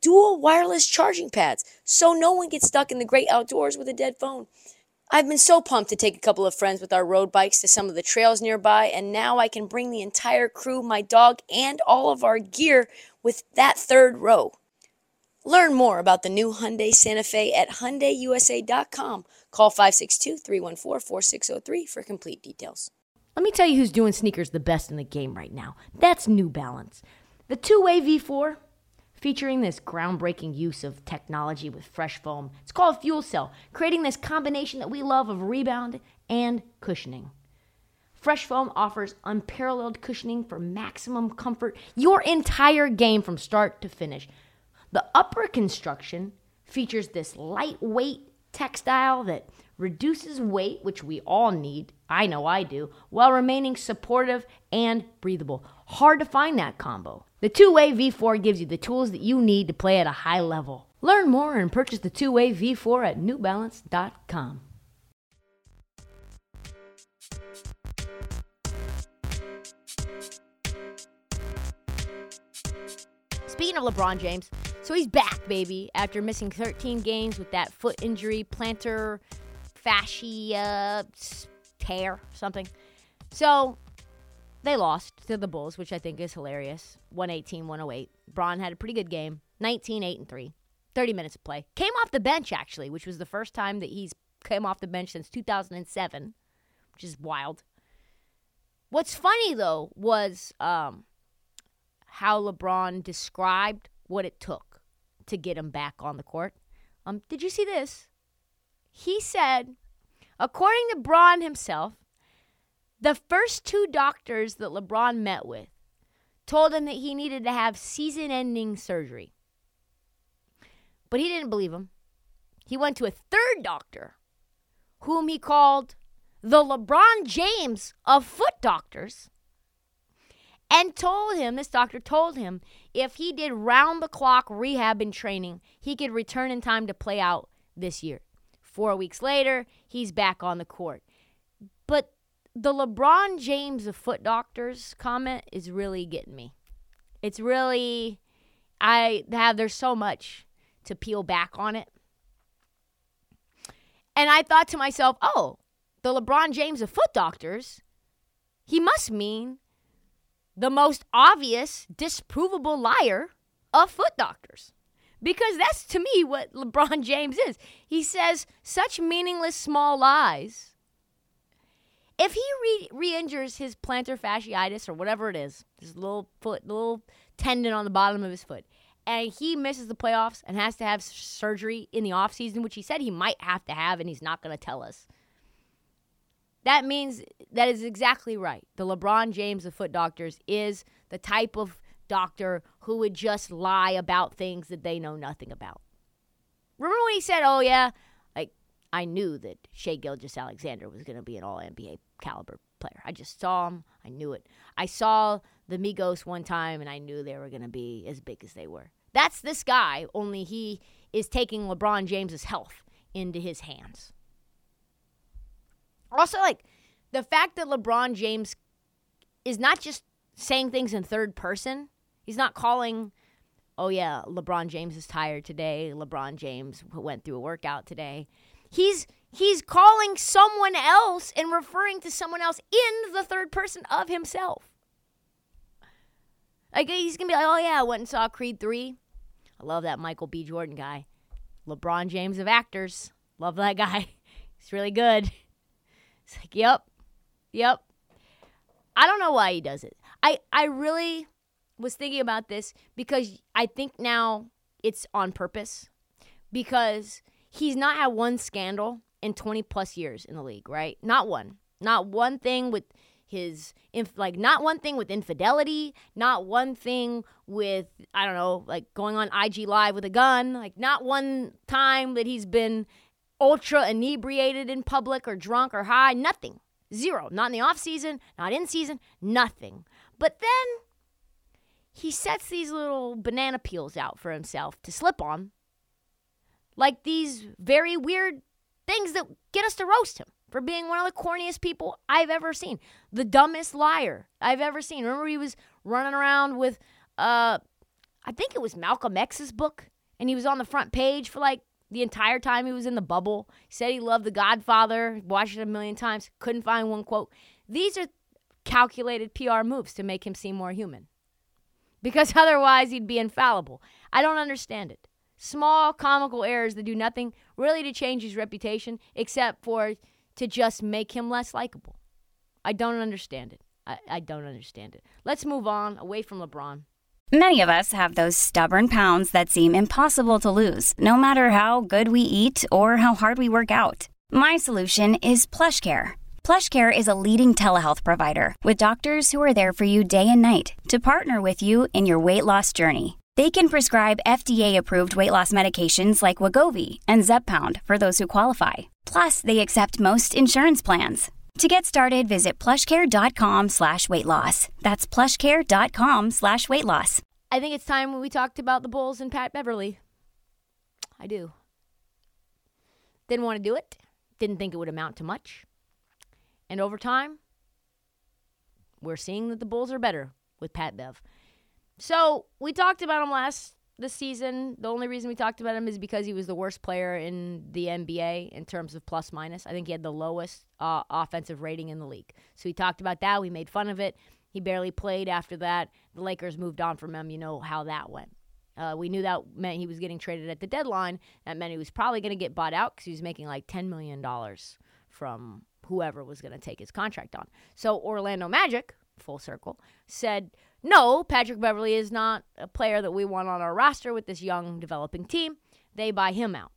dual wireless charging pads so no one gets stuck in the great outdoors with a dead phone. I've been so pumped to take a couple of friends with our road bikes to some of the trails nearby, and now I can bring the entire crew, my dog, and all of our gear with that third row. Learn more about the new Hyundai Santa Fe at HyundaiUSA.com. Call 562-314-4603 for complete details. Let me tell you who's doing sneakers the best in the game right now. That's New Balance. The two-way V4 featuring this groundbreaking use of technology with fresh foam. It's called Fuel Cell, creating this combination that we love of rebound and cushioning. Fresh foam offers unparalleled cushioning for maximum comfort your entire game from start to finish. The upper construction features this lightweight textile that reduces weight, which we all need. I know I do, while remaining supportive and breathable. Hard to find that combo. The two way V4 gives you the tools that you need to play at a high level. Learn more and purchase the two way V4 at newbalance.com. Speaking of LeBron James, so he's back, baby, after missing 13 games with that foot injury, plantar fascia tear, something. So they lost to the Bulls, which I think is hilarious. 118 108. Bron had a pretty good game 19 8 and 3. 30 minutes of play. Came off the bench, actually, which was the first time that he's came off the bench since 2007, which is wild. What's funny, though, was um, how LeBron described what it took to get him back on the court. Um, did you see this? He said, according to Bron himself, the first two doctors that LeBron met with told him that he needed to have season ending surgery. But he didn't believe him. He went to a third doctor, whom he called the LeBron James of foot doctors, and told him this doctor told him if he did round the clock rehab and training, he could return in time to play out this year. Four weeks later, he's back on the court. But the LeBron James of foot doctors comment is really getting me. It's really I have there's so much to peel back on it. And I thought to myself, "Oh, the LeBron James of foot doctors, he must mean the most obvious disprovable liar of foot doctors." Because that's to me what LeBron James is. He says such meaningless small lies if he re injures his plantar fasciitis or whatever it is, his little foot, little tendon on the bottom of his foot, and he misses the playoffs and has to have surgery in the offseason, which he said he might have to have, and he's not going to tell us. That means that is exactly right. The LeBron James of foot doctors is the type of doctor who would just lie about things that they know nothing about. Remember when he said, "Oh yeah, like I knew that Shai Gilgeous-Alexander was going to be an All NBA caliber player. I just saw him. I knew it. I saw the Migos one time and I knew they were going to be as big as they were. That's this guy, only he is taking LeBron James's health into his hands. Also, like the fact that LeBron James is not just saying things in third person, he's not calling, oh, yeah, LeBron James is tired today. LeBron James went through a workout today. He's he's calling someone else and referring to someone else in the third person of himself. Like he's gonna be like, oh yeah, I went and saw Creed 3. I love that Michael B. Jordan guy. LeBron James of actors. Love that guy. He's really good. It's like, yep. Yep. I don't know why he does it. I, I really was thinking about this because I think now it's on purpose. Because he's not had one scandal in 20 plus years in the league, right? Not one. Not one thing with his inf- like not one thing with infidelity, not one thing with I don't know, like going on IG live with a gun, like not one time that he's been ultra inebriated in public or drunk or high, nothing. Zero. Not in the off season, not in season, nothing. But then he sets these little banana peels out for himself to slip on. Like these very weird things that get us to roast him for being one of the corniest people I've ever seen. The dumbest liar I've ever seen. Remember he was running around with uh I think it was Malcolm X's book and he was on the front page for like the entire time he was in the bubble. He said he loved The Godfather, watched it a million times, couldn't find one quote. These are calculated PR moves to make him seem more human. Because otherwise he'd be infallible. I don't understand it. Small comical errors that do nothing really to change his reputation except for to just make him less likable. I don't understand it. I, I don't understand it. Let's move on away from LeBron. Many of us have those stubborn pounds that seem impossible to lose, no matter how good we eat or how hard we work out. My solution is PlushCare. PlushCare is a leading telehealth provider with doctors who are there for you day and night to partner with you in your weight loss journey. They can prescribe FDA-approved weight loss medications like Wegovy and Zepbound for those who qualify. Plus, they accept most insurance plans. To get started, visit plushcare.com slash weight loss. That's plushcare.com slash weight loss. I think it's time we talked about the Bulls and Pat Beverley. I do. Didn't want to do it. Didn't think it would amount to much. And over time, we're seeing that the Bulls are better with Pat Bev. So we talked about him last this season. The only reason we talked about him is because he was the worst player in the NBA in terms of plus minus. I think he had the lowest uh, offensive rating in the league. So we talked about that. We made fun of it. He barely played after that. The Lakers moved on from him. You know how that went. Uh, we knew that meant he was getting traded at the deadline. That meant he was probably going to get bought out because he was making like $10 million from whoever was going to take his contract on. So Orlando Magic, full circle, said, no, Patrick Beverley is not a player that we want on our roster with this young developing team. They buy him out.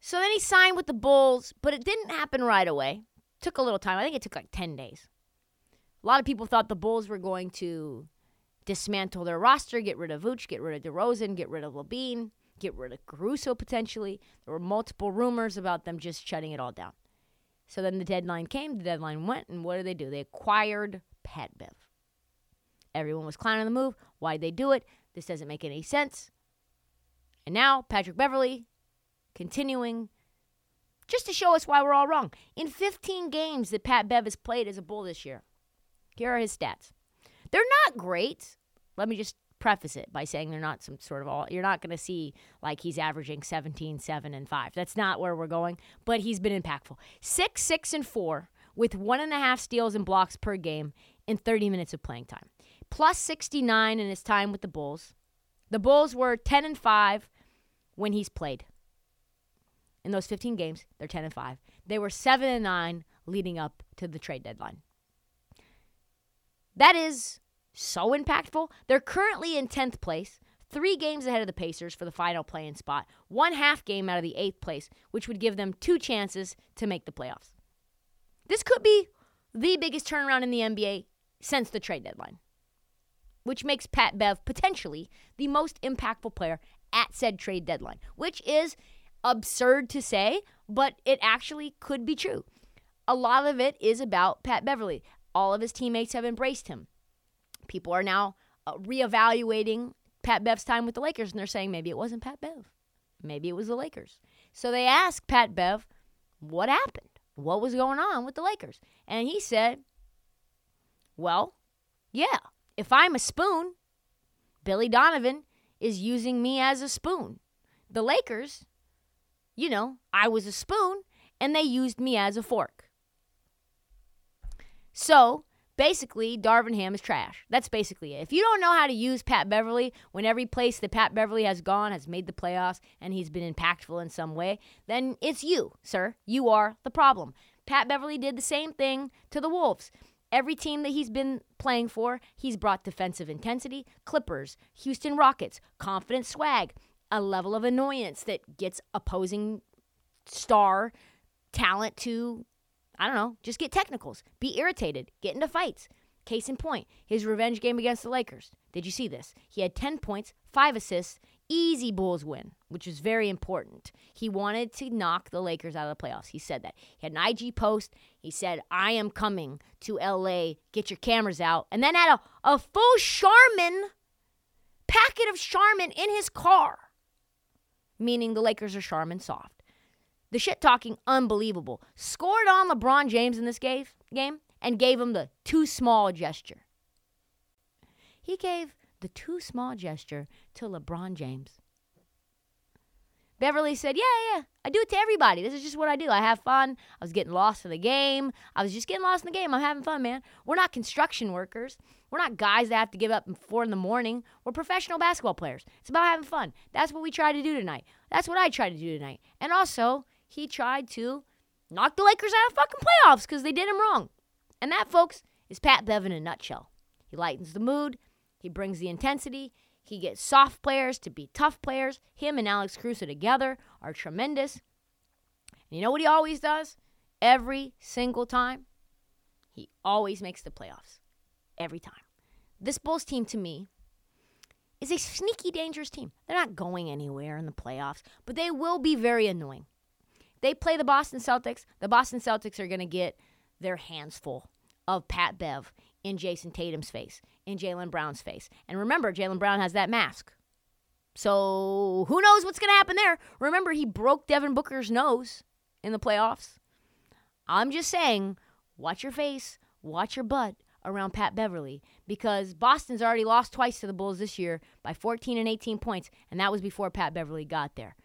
So then he signed with the Bulls, but it didn't happen right away. Took a little time. I think it took like 10 days. A lot of people thought the Bulls were going to dismantle their roster, get rid of Vooch, get rid of DeRozan, get rid of LaVine, get rid of Caruso potentially. There were multiple rumors about them just shutting it all down. So then the deadline came, the deadline went, and what did they do? They acquired Pat Bev. Everyone was clowning the move. Why'd they do it? This doesn't make any sense. And now Patrick Beverley continuing just to show us why we're all wrong. In 15 games that Pat Bev has played as a Bull this year, here are his stats. They're not great. Let me just preface it by saying they're not some sort of all you're not going to see like he's averaging 17 7 and 5 that's not where we're going but he's been impactful. 6 6 and 4 with one and a half steals and blocks per game in 30 minutes of playing time. Plus 69 in his time with the bulls. The bulls were 10 and 5 when he's played. In those 15 games they're 10 and 5 they were 7 and 9 leading up to the trade deadline. That is so impactful. They're currently in 10th place, three games ahead of the Pacers for the final play in spot, one half game out of the eighth place, which would give them two chances to make the playoffs. This could be the biggest turnaround in the NBA since the trade deadline, which makes Pat Bev potentially the most impactful player at said trade deadline, which is absurd to say, but it actually could be true. A lot of it is about Pat Beverley. All of his teammates have embraced him. People are now uh, reevaluating Pat Bev's time with the Lakers, and they're saying maybe it wasn't Pat Bev. Maybe it was the Lakers. So they asked Pat Bev, what happened? What was going on with the Lakers? And he said, well, yeah, if I'm a spoon, Billy Donovan is using me as a spoon. The Lakers, you know, I was a spoon and they used me as a fork. So basically Darvin Ham is trash. That's basically it. If you don't know how to use Pat Beverley when every place that Pat Beverley has gone has made the playoffs and he's been impactful in some way, then it's you, sir. You are the problem. Pat Beverley did the same thing to the Wolves. Every team that he's been playing for, he's brought defensive intensity. Clippers, Houston Rockets, confident swag, a level of annoyance that gets opposing star talent to I don't know, just get technicals, be irritated, get into fights. Case in point, his revenge game against the Lakers. Did you see this? He had 10 points, 5 assists, easy Bulls win, which is very important. He wanted to knock the Lakers out of the playoffs. He said that. He had an IG post. He said, I am coming to LA. Get your cameras out. And then had a, a full Charmin packet of Charmin in his car, meaning the Lakers are Charmin soft. The shit talking, unbelievable. Scored on LeBron James in this game and gave him the too small gesture. He gave the too small gesture to LeBron James. Beverley said, Yeah, yeah, I do it to everybody. This is just what I do. I have fun. I was getting lost in the game. I was just getting lost in the game. I'm having fun, man. We're not construction workers. We're not guys that have to give up at four in the morning. We're professional basketball players. It's about having fun. That's what we try to do tonight. That's what I try to do tonight. And also, he tried to knock the Lakers out of fucking playoffs because they did him wrong. And that, folks, is Pat Bev in a nutshell. He lightens the mood. He brings the intensity. He gets soft players to be tough players. Him and Alex Caruso together are tremendous. And you know what he always does? Every single time, he always makes the playoffs. Every time. This Bulls team, to me, is a sneaky, dangerous team. They're not going anywhere in the playoffs, but they will be very annoying. They play the Boston Celtics. The Boston Celtics are going to get their hands full of Pat Bev in Jayson Tatum's face, in Jaylen Brown's face. And remember, Jaylen Brown has that mask. So who knows what's going to happen there? Remember, he broke Devin Booker's nose in the playoffs. I'm just saying, watch your face, watch your butt around Pat Beverley because Boston's already lost twice to the Bulls this year by 14 and 18 points, and that was before Pat Beverley got there.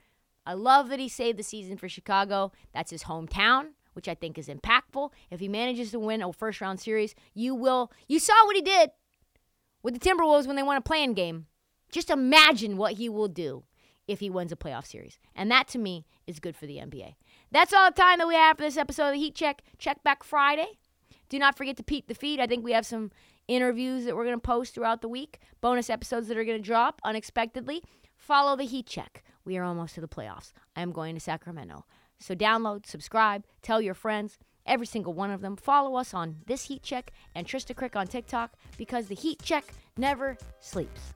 I love that he saved the season for Chicago. That's his hometown which I think is impactful. If he manages to win a first round series, you will. You saw what he did with the Timberwolves when they won a playing game. Just imagine what he will do if he wins a playoff series. And that to me is good for the NBA. That's all the time that we have for this episode of the Heat Check. Check back Friday. Do not forget to peep the feed. I think we have some interviews that we're going to post throughout the week, bonus episodes that are going to drop unexpectedly. Follow the Heat Check. We are almost to the playoffs. I am going to Sacramento. So download, subscribe, tell your friends, every single one of them. Follow us on This Heat Check and Trysta Krick on TikTok because the Heat Check never sleeps.